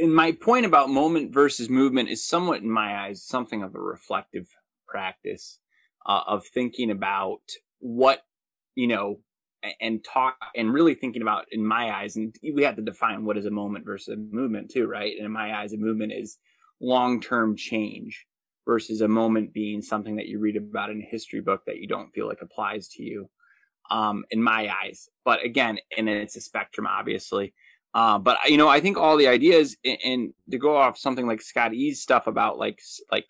In my point about moment versus movement is somewhat, in my eyes, something of a reflective practice uh, of thinking about what you know and talk and really thinking about in my eyes and we have to define what is a moment versus a movement too right? And in my eyes a movement is long-term change versus a moment being something that you read about in a history book that you don't feel like applies to you um, in my eyes. But again and it's a spectrum obviously uh, but you know i think all the ideas and, and to go off something like scott e's stuff about like like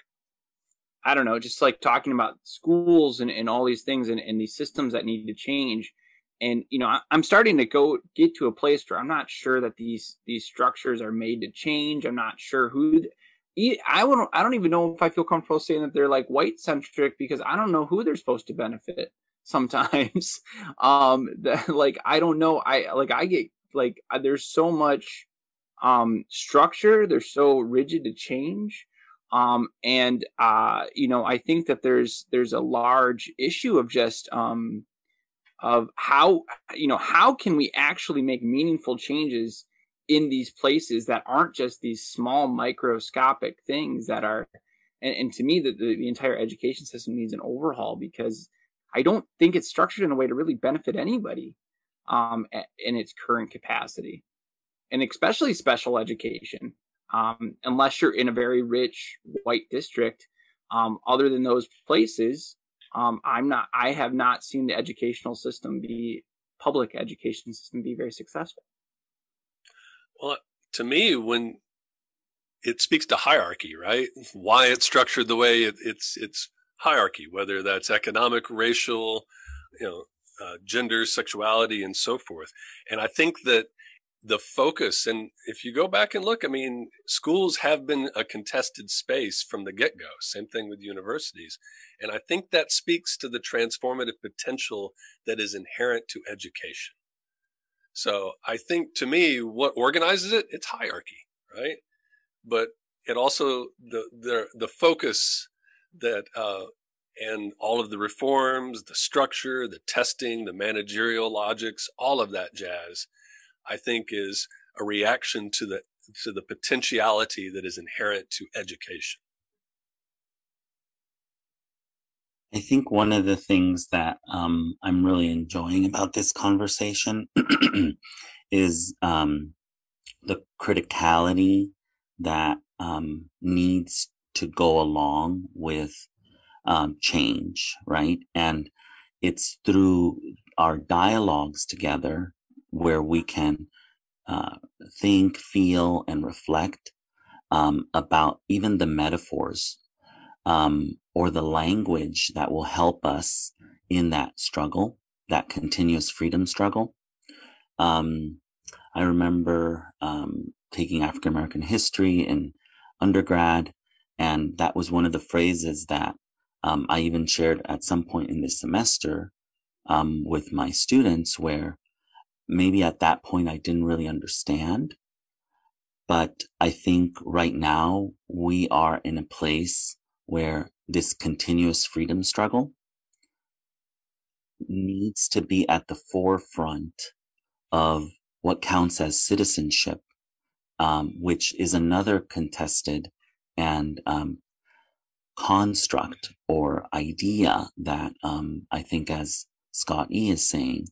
i don't know just like talking about schools and, and all these things and, and these systems that need to change. And you know I, am starting to go get to a place where i'm not sure that these these structures are made to change. I'm not sure who i won't i don't even know if i feel comfortable saying that they're like white centric because i don't know who they're supposed to benefit sometimes. Um that, like i don't know. I like i get like uh, there's so much um structure they're so rigid to change um and uh you know i think that there's there's a large issue of just um of how you know how can we actually make meaningful changes in these places that aren't just these small microscopic things that are and, and to me that the, the entire education system needs an overhaul because i don't think it's structured in a way to really benefit anybody um, in its current capacity and especially special education um, unless you're in a very rich white district um, other than those places um, I'm not. I have not seen the educational system be public education system be very successful. Well, to me, when it speaks to hierarchy, right? Why it's structured the way it, it's it's hierarchy, whether that's economic, racial, you know, uh, gender, sexuality, and so forth. And I think that the focus and if you go back and look i mean schools have been a contested space from the get-go. Same thing with universities. And i think that speaks to the transformative potential that is inherent to education. So i think to me what organizes it? It's hierarchy right? But it also the the, the focus that uh, and all of the reforms the structure the testing the managerial logics all of that jazz I think is a reaction to the to the potentiality that is inherent to education. I think one of the things that um, I'm really enjoying about this conversation is um, the criticality that um, needs to go along with um, change, right? And it's through our dialogues together where we can uh, think, feel, and reflect um, about even the metaphors um, or the language that will help us in that struggle, that continuous freedom struggle. Um, I remember um, taking African American history in undergrad, and that was one of the phrases that um, I even shared at some point in this semester um, with my students, where maybe at that point I didn't really understand. But I think right now we are in a place where this continuous freedom struggle needs to be at the forefront of what counts as citizenship, um, which is another contested and um, construct or idea that um, I think, as Scott E is saying,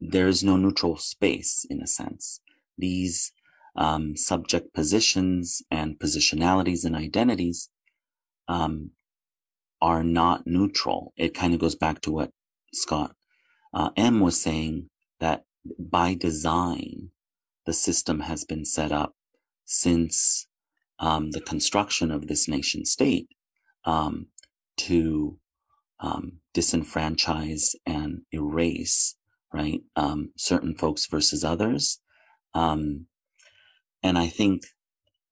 there is no neutral space in a sense. These um, subject positions and positionalities and identities um, are not neutral. It kind of goes back to what Scott uh, M was saying that by design, the system has been set up since um, the construction of this nation state um, to um, disenfranchise and erase right? Um, certain folks versus others. Um, and I think,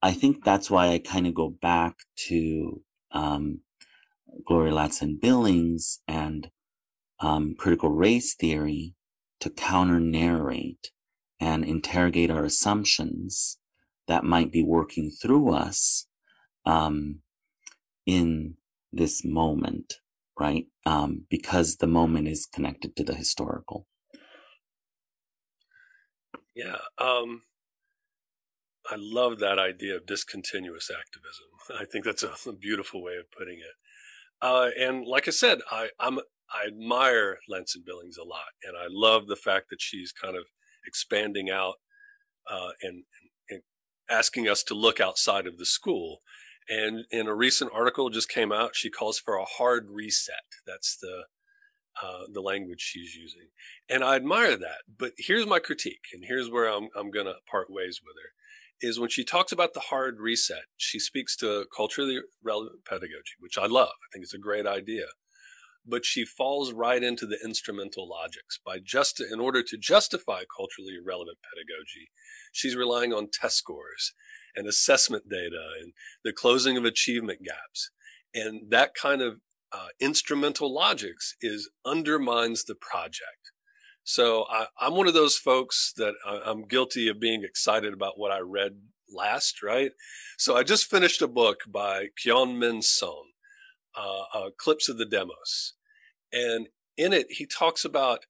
I think that's why I kind of go back to, um, Gloria Ladson Billings and, um, critical race theory to counter narrate and interrogate our assumptions that might be working through us, um, in this moment, right? Um, because the moment is connected to the historical. Yeah. Um, I love that idea of discontinuous activism. I think that's a, beautiful way of putting it. Uh, and like I said, I, I'm I admire Ladson Billings a lot, and I love the fact that she's kind of expanding out uh, and, and, asking us to look outside of the school. And in a recent article just came out, she calls for a hard reset. That's the uh, the language she's using, and I admire that. But here's my critique, and here's where I'm I'm gonna part ways with her. Is when she talks about the hard reset, she speaks to culturally relevant pedagogy, which I love. I think it's a great idea but she falls right into the instrumental logics by just in order to justify culturally relevant pedagogy she's relying on test scores and assessment data and the closing of achievement gaps and that kind of uh, instrumental logics is undermines the project so I, am one of those folks that I'm guilty of being excited about what I read last, right? So I just finished a book by Kyong-Min Son, uh, uh, Eclipse of the Demos. And in it, he talks about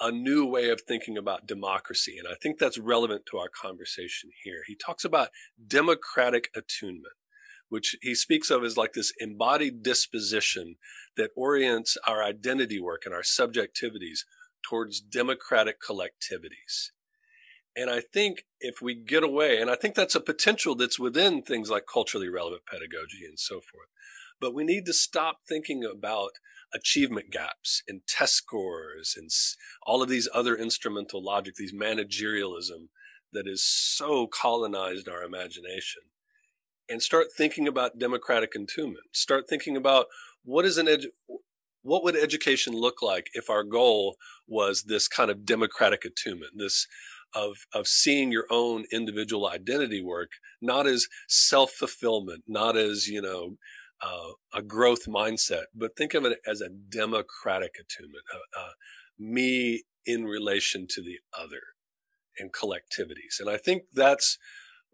a new way of thinking about democracy. And I think that's relevant to our conversation here. He talks about democratic attunement, which he speaks of as like this embodied disposition that orients our identity work and our subjectivities towards democratic collectivities. And I think if we get away, and I think that's a potential that's within things like culturally relevant pedagogy and so forth, but we need to stop thinking about achievement gaps and test scores and all of these other instrumental logic, these managerialism that is so colonized our imagination and start thinking about democratic attunement. Start thinking about what is an what would education look like if our goal was this kind of democratic attunement, this of of seeing your own individual identity work not as self fulfillment, not as you know uh, a growth mindset, but think of it as a democratic attunement, uh, uh, me in relation to the other and collectivities. And I think that's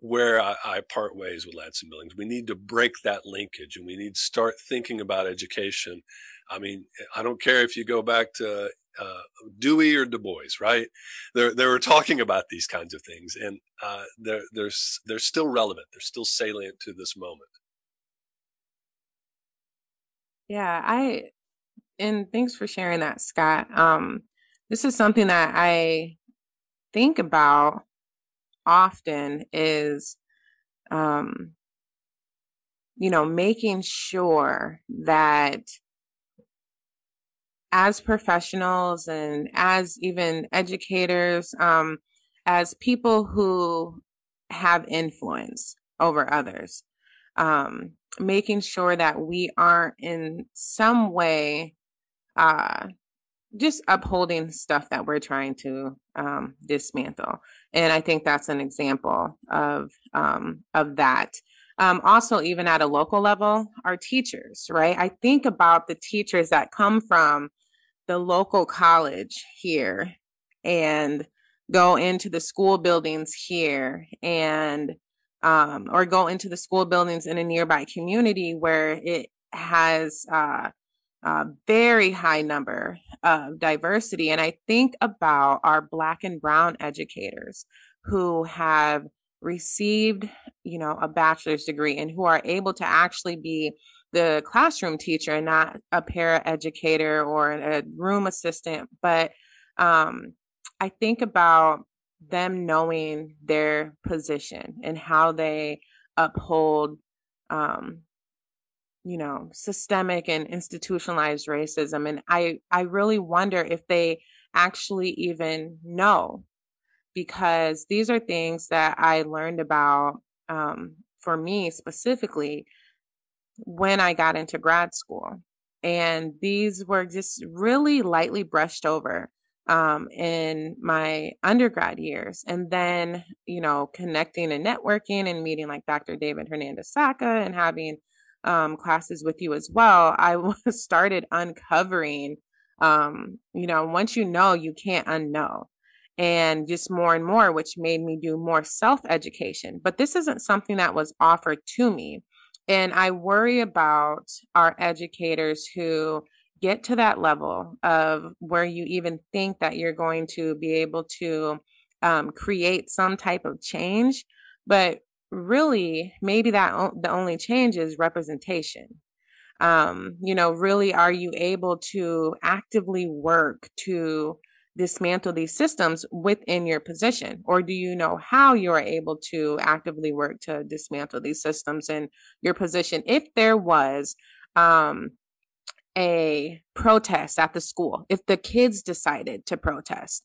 where I, I, part ways with Ladson Billings. We need to break that linkage and we need to start thinking about education. I mean, I don't care if you go back to uh, Dewey or Du Bois, right? They're, they were talking about these kinds of things and uh, they're, they're, they're still relevant. They're still salient to this moment. Yeah, I and thanks for sharing that, Scott. Um, this is something that I think about often is um you know making sure that as professionals and as even educators um as people who have influence over others um making sure that we aren't in some way uh just upholding stuff that we're trying to um, dismantle. And i think that's an example of um, of that. Um, also even at a local level our teachers right? I think about the teachers that come from the local college here and go into the school buildings here and um, or go into the school buildings in a nearby community where it has uh, a very high number of diversity. And I think about our Black and Brown educators who have received, you know, a bachelor's degree and who are able to actually be the classroom teacher and not a para educator or a room assistant. But um, I think about them knowing their position and how they uphold um you know systemic and institutionalized racism. And i i really wonder if they actually even know because these are things that i learned about um for me specifically when i got into grad school. And these were just really lightly brushed over um, in my undergrad years. And then, you know, connecting and networking and meeting like Dr. David Hernandez Saca and having um, classes with you as well, I started uncovering, um, you know, once you know, you can't unknow. And just more and more, which made me do more self education. But this isn't something that was offered to me. And I worry about our educators who get to that level of where you even think that you're going to be able to um, create some type of change, but really maybe that the only change is representation. Um you know really are you able to actively work to dismantle these systems within your position? Or do you know how you are able to actively work to dismantle these systems in your position if there was um a protest at the school if the kids decided to protest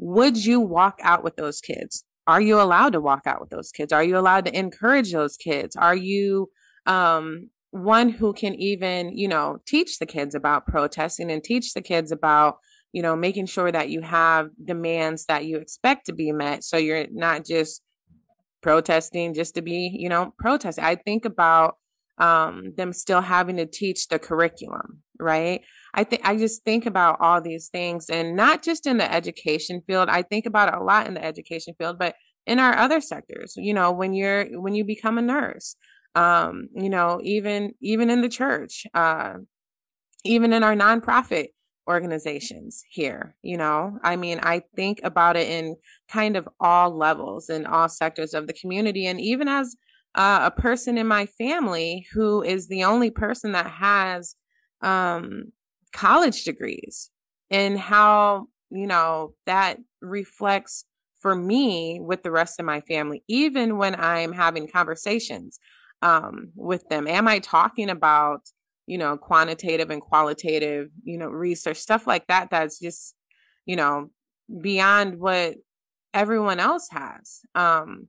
would you walk out with those kids? Are you allowed to walk out with those kids? Are you allowed to encourage those kids? Are you um one who can even you know teach the kids about protesting and teach the kids about you know making sure that you have demands that you expect to be met? So you're not just protesting just to be you know protesting. I think about um, them still having to teach the curriculum right? I think i just think about all these things and not just in the education field i think about it a lot in the education field but in our other sectors you know when you're when you become a nurse um you know even even in the church uh even in our nonprofit organizations here you know? I mean i think about it in kind of all levels and all sectors of the community and even as uh, a person in my family who is the only person that has um college degrees and how you know that reflects for me with the rest of my family even when i'm having conversations um, with them? Am I talking about, you know, quantitative and qualitative, you know, research, stuff like that, that's just, you know, beyond what everyone else has? Um,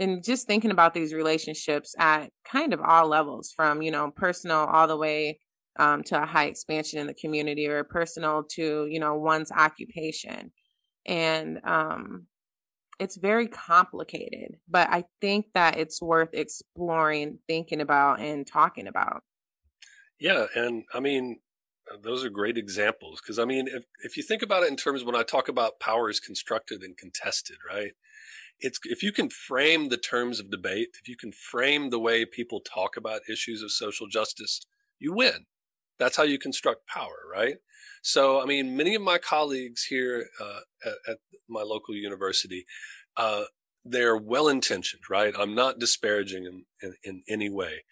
and just thinking about these relationships at kind of all levels from, you know, personal all the way um, to a high expansion in the community or personal to, you know, one's occupation. And um, it's very complicated, but I think that it's worth exploring, thinking about, and talking about. Yeah, and I mean, uh, those are great examples because I mean, if if you think about it in terms when I talk about power is constructed and contested, right? It's if you can frame the terms of debate, if you can frame the way people talk about issues of social justice, you win. That's how you construct power, right? So, I mean, many of my colleagues here uh, at, at, my local university, uh, they're well intentioned, right? I'm not disparaging them in, in any way.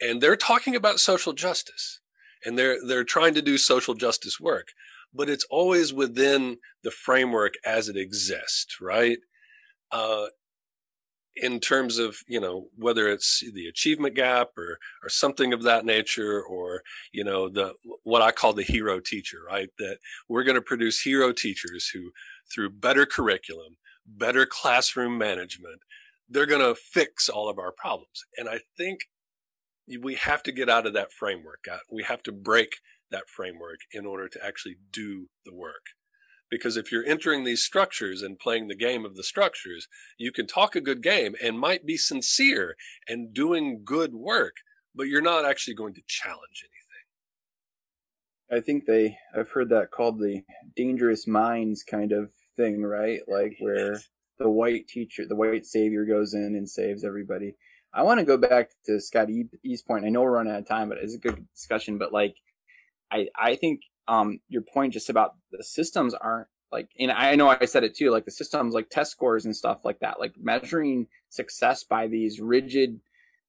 And they're talking about social justice and they're, they're trying to do social justice work, but it's always within the framework as it exists, right? Uh, in terms of you know whether it's the achievement gap or or something of that nature or you know the what I call the hero teacher right? That we're going to produce hero teachers who through better curriculum better classroom management they're going to fix all of our problems. And I think we have to get out of that framework we have to break that framework in order to actually do the work because if you're entering these structures and playing the game of the structures, you can talk a good game and might be sincere and doing good work, but you're not actually going to challenge anything. I think they, I've heard that called the dangerous minds kind of thing, right? Like where the white teacher, the white savior goes in and saves everybody. I want to go back to Scott E's point. I know we're running out of time, but it's a good discussion. But like, I, I think um, your point just about the systems aren't like, and I know I said it too, like the systems, like test scores and stuff like that, like measuring success by these rigid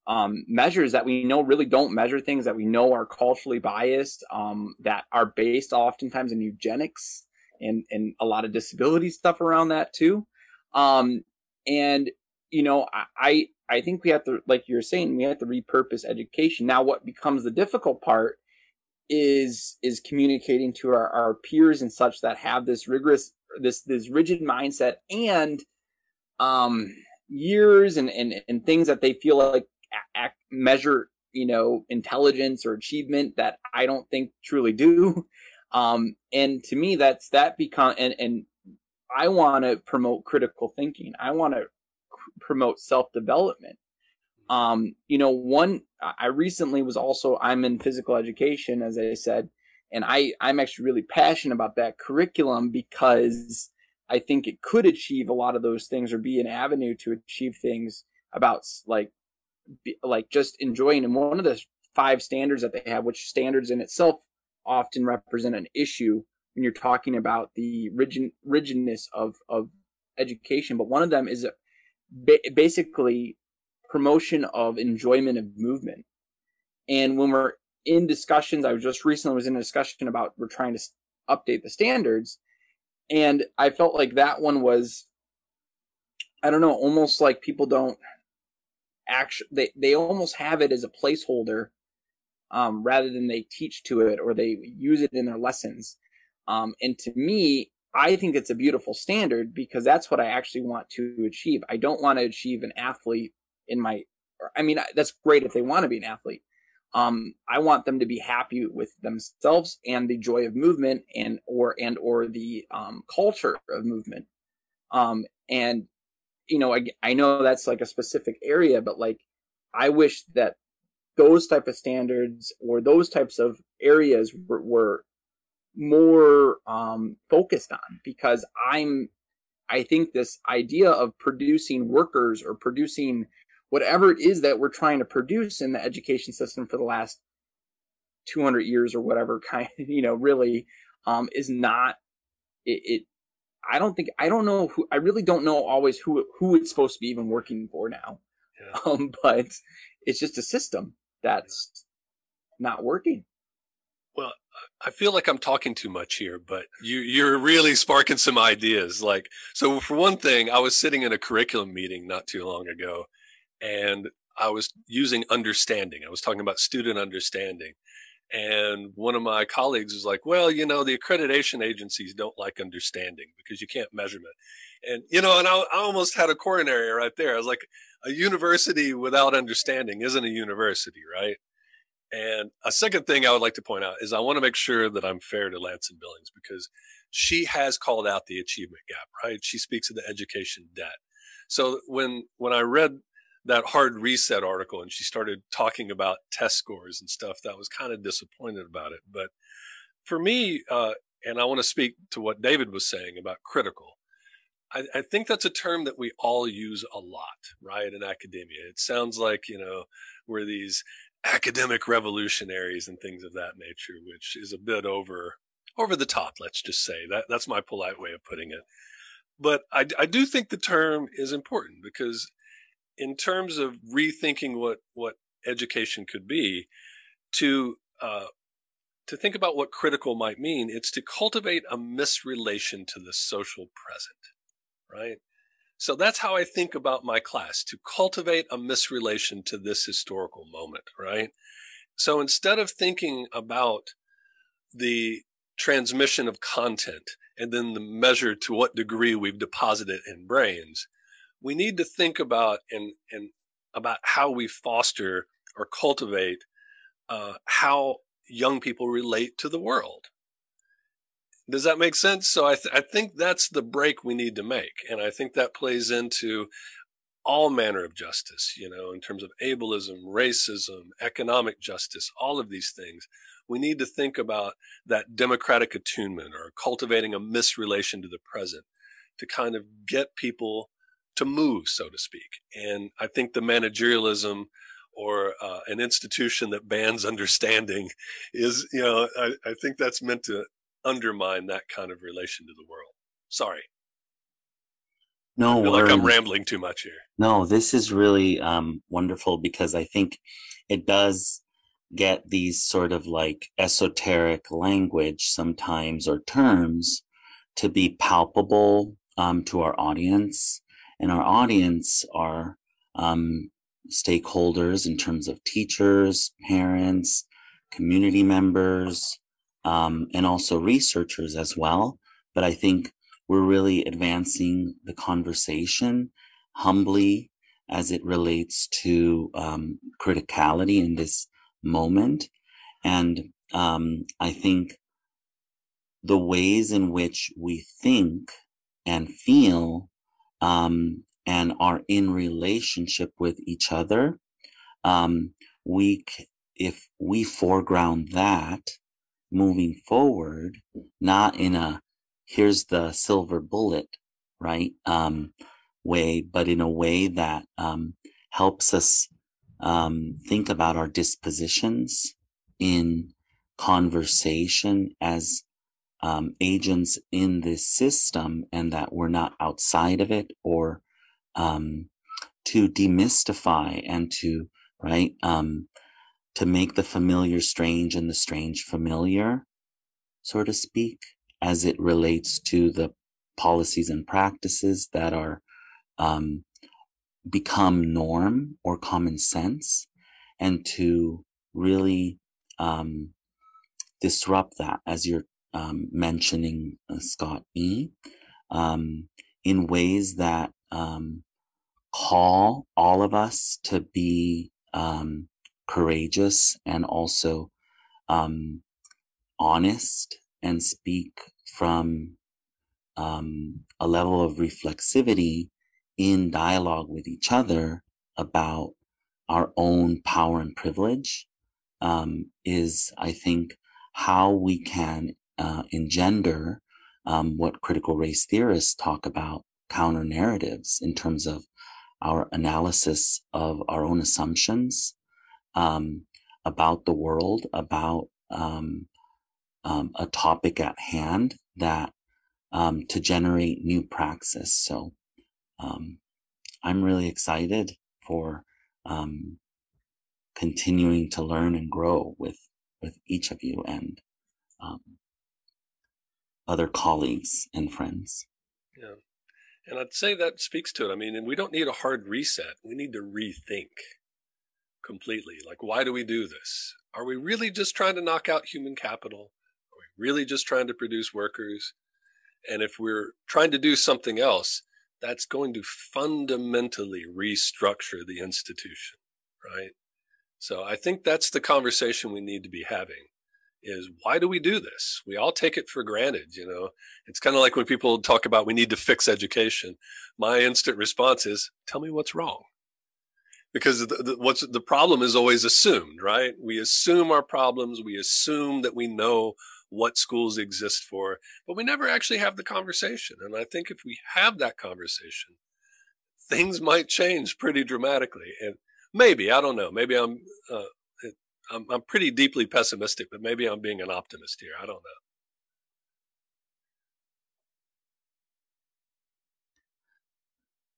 um, measures that we know really don't measure things that we know are culturally biased, um, that are based oftentimes in eugenics and, and a lot of disability stuff around that too. Um, and, you know, I, I think we have to, like you're saying, we have to repurpose education. Now, what becomes the difficult part is is communicating to our, our peers and such that have this rigorous this this rigid mindset and um years and and, and things that they feel like act, measure you know intelligence or achievement that i don't think truly do. Um and to me that's that become and and i want to promote critical thinking. I want to promote self development um, you know, one, I recently was also, I'm in physical education, as I said, and I, I'm actually really passionate about that curriculum because I think it could achieve a lot of those things or be an avenue to achieve things about like, like just enjoying. And one of the five standards that they have, which standards in itself often represent an issue when you're talking about the rigid, rigidness of, of education. But one of them is basically promotion of enjoyment of movement. And when we're in discussions, I was just recently was in a discussion about we're trying to update the standards, and I felt like that one was, I don't know, almost like people don't actually they they almost have it as a placeholder, um, rather than they teach to it or they use it in their lessons. Um, and to me, I think it's a beautiful standard because that's what I actually want to achieve. I don't want to achieve an athlete in my, I mean, that's great if they want to be an athlete. Um, I want them to be happy with themselves and the joy of movement and, or, and, or the, um, culture of movement. Um, and, you know, I, I know that's like a specific area, but like, I wish that those type of standards or those types of areas were, were more um, focused on because I'm I think this idea of producing workers or producing whatever it is that we're trying to produce in the education system for the last 200 years or whatever kind you know really um, is not it, it I don't think I don't know who I really don't know always who who it's supposed to be even working for now yeah. um, but it's just a system that's not working well, I feel like I'm talking too much here, but you, you're really sparking some ideas. Like, so for one thing, I was sitting in a curriculum meeting not too long ago and I was using understanding. I was talking about student understanding. And one of my colleagues was like, well, you know, the accreditation agencies don't like understanding because you can't measure it. And, you know, and I, I almost had a coronary right there. I was like, a university without understanding isn't a university, right? And a second thing I would like to point out is I want to make sure that I'm fair to Ladson Billings because she has called out the achievement gap, right? She speaks of the education debt. So when, when I read that hard reset article and she started talking about test scores and stuff, that was kind of disappointed about it. But for me, uh, and I want to speak to what David was saying about critical. I, I, think that's a term that we all use a lot, right? In academia. It sounds like, you know, we're these academic revolutionaries and things of that nature, which is a bit over over the top. Let's just say that that's my polite way of putting it. But I, I do think the term is important because, in terms of rethinking what what education could be, to uh, to think about what critical might mean, it's to cultivate a misrelation to the social present, right? So that's how I think about my class to cultivate a misrelation to this historical moment, right? So instead of thinking about the transmission of content and then the measure to what degree we've deposited in brains, we need to think about and, and about how we foster or cultivate uh, how young people relate to the world. Does that make sense? So I, th- I think that's the break we need to make. And I think that plays into all manner of justice, you know, in terms of ableism, racism, economic justice, all of these things. We need to think about that democratic attunement or cultivating a misrelation to the present to kind of get people to move, so to speak. And I think the managerialism or uh, an institution that bans understanding is, you know, I, I think that's meant to undermine that kind of relation to the world. Sorry. No, I feel like I'm rambling too much here. No, this is really um, wonderful because I think it does get these sort of like esoteric language sometimes or terms to be palpable um, to our audience. And our audience are um, stakeholders in terms of teachers, parents, community members, um, and also researchers as well. But I think we're really advancing the conversation humbly as it relates to um, criticality in this moment. And um, I think the ways in which we think and feel um, and are in relationship with each other, um, we, if we foreground that, moving forward, not in a here's the silver bullet, right? Um, way, but in a way that um, helps us um, think about our dispositions in conversation as um, agents in this system and that we're not outside of it or um, to demystify and to right um, to make the familiar strange and the strange familiar, so to speak, as it relates to the policies and practices that are um, become norm or common sense, and to really um, disrupt that, as you're um, mentioning, uh, Scott E, um, in ways that um, call all of us to be um, courageous and also um, honest and speak from um, a level of reflexivity in dialogue with each other about our own power and privilege um, is, I think, how we can uh, engender um, what critical race theorists talk about counter narratives in terms of our analysis of our own assumptions um, about the world, about um, um, a topic at hand that um, to generate new praxis. So um, I'm really excited for continuing to learn and grow with with each of you and other colleagues and friends. Yeah. And I'd say that speaks to it. I mean, and we don't need a hard reset. We need to rethink completely. Like, why do we do this? Are we really just trying to knock out human capital? Are we really just trying to produce workers? And if we're trying to do something else, that's going to fundamentally restructure the institution, right? So I think that's the conversation we need to be having is why do we do this? We all take it for granted, you know. It's kind of like when people talk about we need to fix education. My instant response is, tell me what's wrong because the, the, what's the problem is always assumed, right? We assume our problems. We assume that we know what schools exist for, but we never actually have the conversation. And I think if we have that conversation, things might change pretty dramatically. And maybe, I don't know, maybe I'm, uh, I'm, I'm pretty deeply pessimistic, but maybe I'm being an optimist here. I don't know.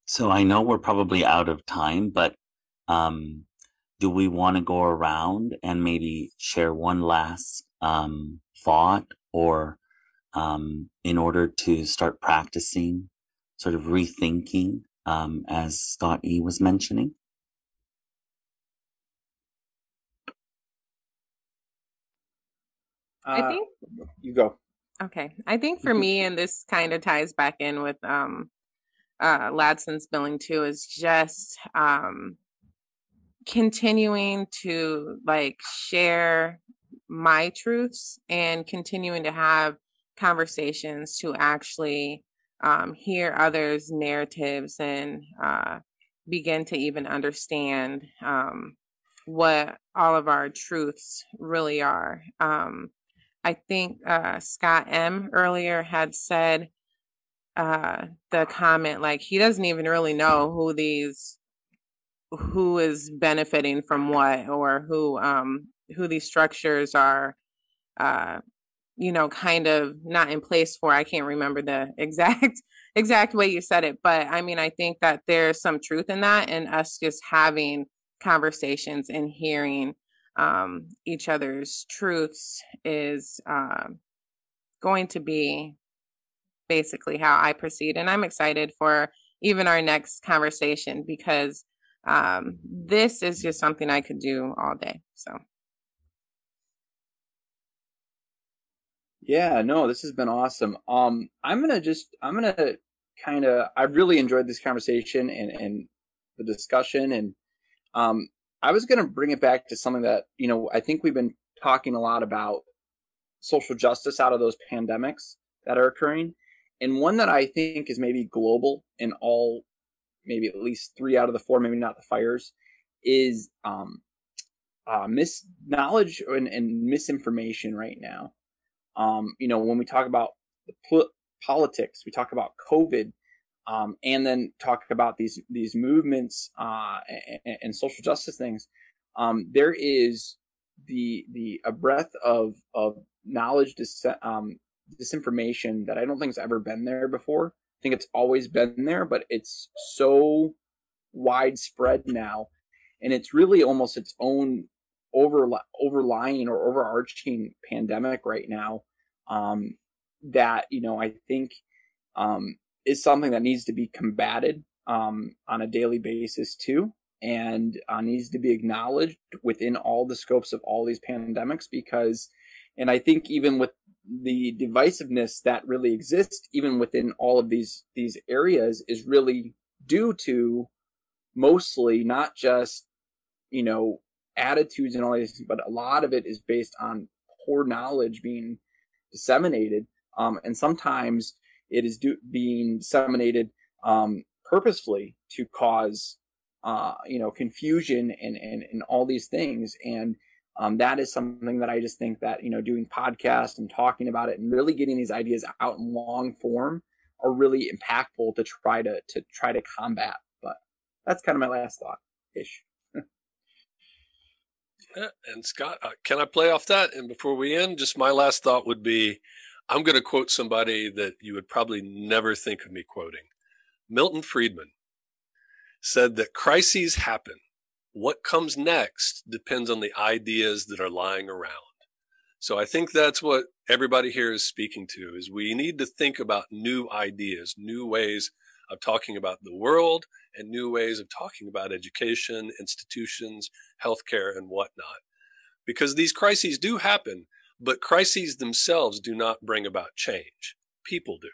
So I know we're probably out of time, but um, do we want to go around and maybe share one last um, thought or um, in order to start practicing sort of rethinking um, as Scott E was mentioning? I uh, think you go. Okay. I think for me, and this kind of ties back in with um uh Ladson's billing too, is just um continuing to like share my truths and continuing to have conversations to actually um, hear others' narratives and uh, begin to even understand um, what all of our truths really are. Um, I think uh, Scott M earlier had said uh, the comment like he doesn't even really know who these who is benefiting from what or who um who these structures are uh you know kind of not in place for. I can't remember the exact exact way you said it but i mean i think that there's some truth in that and us just having conversations and hearing um each other's truths is uh, going to be basically how i proceed and i'm excited for even our next conversation because um, this is just something I could do all day. So. Yeah, no, this has been awesome. Um, I'm gonna just, I'm gonna kind of, I really enjoyed this conversation and and the discussion, and um, I was gonna bring it back to something that you know I think we've been talking a lot about social justice out of those pandemics that are occurring, and one that I think is maybe global in all maybe at least three out of the four, maybe not the fires, is um, uh, mis knowledge and, and misinformation right now. Um, you know, when we talk about the pol- politics, we talk about COVID, um, and then talk about these these movements uh, and, and, social justice things. Um, there is the the a breadth of of knowledge dis- um, disinformation that I don't think has ever been there before I think it's always been there, but it's so widespread now, and it's really almost its own over overlying or overarching pandemic right now. Um, that you know, I think um, is something that needs to be combated um, on a daily basis too, and uh, needs to be acknowledged within all the scopes of all these pandemics because, and I think even with the divisiveness that really exists even within all of these these areas is really due to mostly not just you know attitudes and all these but a lot of it is based on poor knowledge being disseminated um, and sometimes it is do, being disseminated um, purposefully to cause uh, you know confusion and, and and all these things and um, that is something that I just think that you know doing podcasts and talking about it and really getting these ideas out in long form are really impactful to try to to try to combat. But that's kind of my last thought ish. yeah, and Scott, uh, can I play off that? And before we end, just my last thought would be, I'm going to quote somebody that you would probably never think of me quoting. Milton Friedman said that crises happen what comes next depends on the ideas that are lying around. So I think that's what everybody here is speaking to is we need to think about new ideas, new ways of talking about the world and new ways of talking about education, institutions, healthcare and whatnot. Because these crises do happen, but crises themselves do not bring about change. People do.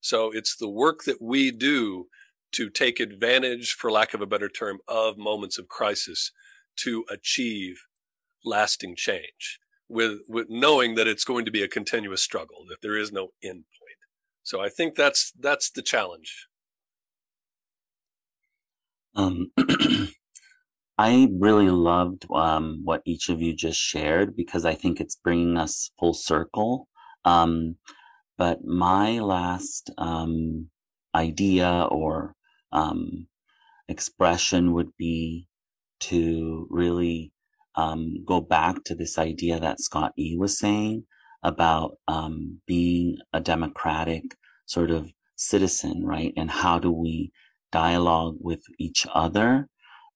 So it's the work that we do to take advantage, for lack of a better term, of moments of crisis to achieve lasting change with, with knowing that it's going to be a continuous struggle, that there is no end point. So I think that's, that's the challenge. Um, I really loved um, what each of you just shared because I think it's bringing us full circle. Um, but my last um, idea or um, expression would be to really um, go back to this idea that Scott E was saying about um, being a democratic sort of citizen, right? And how do we dialogue with each other?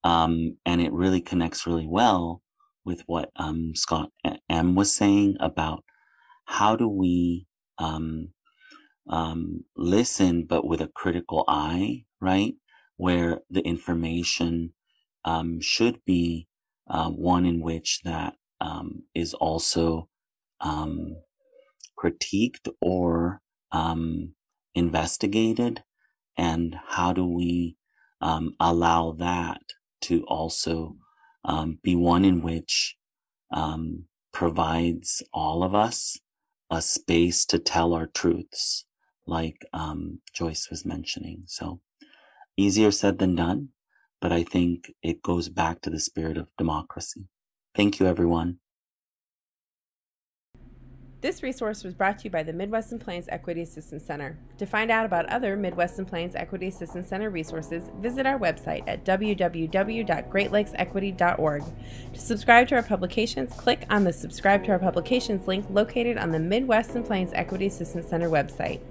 Um, and it really connects really well with what um, Scott M was saying about how do we um, um, listen, but with a critical eye, right? Where the information um, should be uh, one in which that um, is also um, critiqued or um, investigated, and how do we um, allow that to also be one in which provides all of us a space to tell our truths like um, Joyce was mentioning. So easier said than done, but I think it goes back to the spirit of democracy. Thank you, everyone. This resource was brought to you by the Midwest and Plains Equity Assistance Center. To find out about other Midwest and Plains Equity Assistance Center resources, visit our website at www.greatlakesequity.org. To subscribe to our publications, click on the Subscribe to Our Publications link located on the Midwest and Plains Equity Assistance Center website.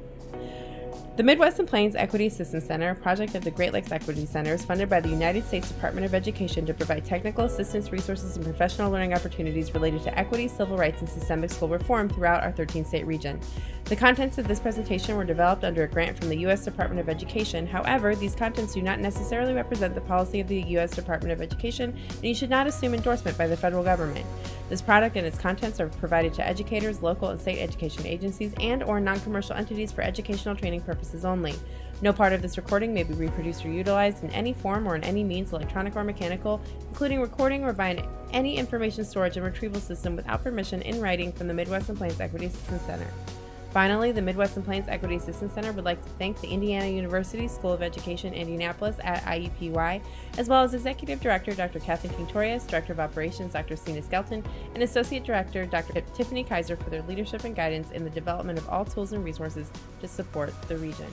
The Midwest and Plains Equity Assistance Center, a project of the Great Lakes Equity Center, is funded by the United States Department of Education to provide technical assistance, resources, and professional learning opportunities related to equity, civil rights, and systemic school reform throughout our 13 state region. The contents of this presentation were developed under a grant from the U.S. Department of Education. However, these contents do not necessarily represent the policy of the U.S. Department of Education, and you should not assume endorsement by the federal government. This product and its contents are provided to educators, local and state education agencies, and or non-commercial entities for educational training purposes only. No part of this recording may be reproduced or utilized in any form or in any means, electronic or mechanical, including recording or by any information storage and retrieval system without permission in writing from the Midwest and Plains Equity Assistance Center. Finally, the Midwest and Plains Equity Assistance Center would like to thank the Indiana University School of Education Indianapolis at IUPUI, as well as Executive Director Dr. Kathleen King Director of Operations Dr. Seena Skelton, and Associate Director Dr. Tiffany Kyser for their leadership and guidance in the development of all tools and resources to support the region.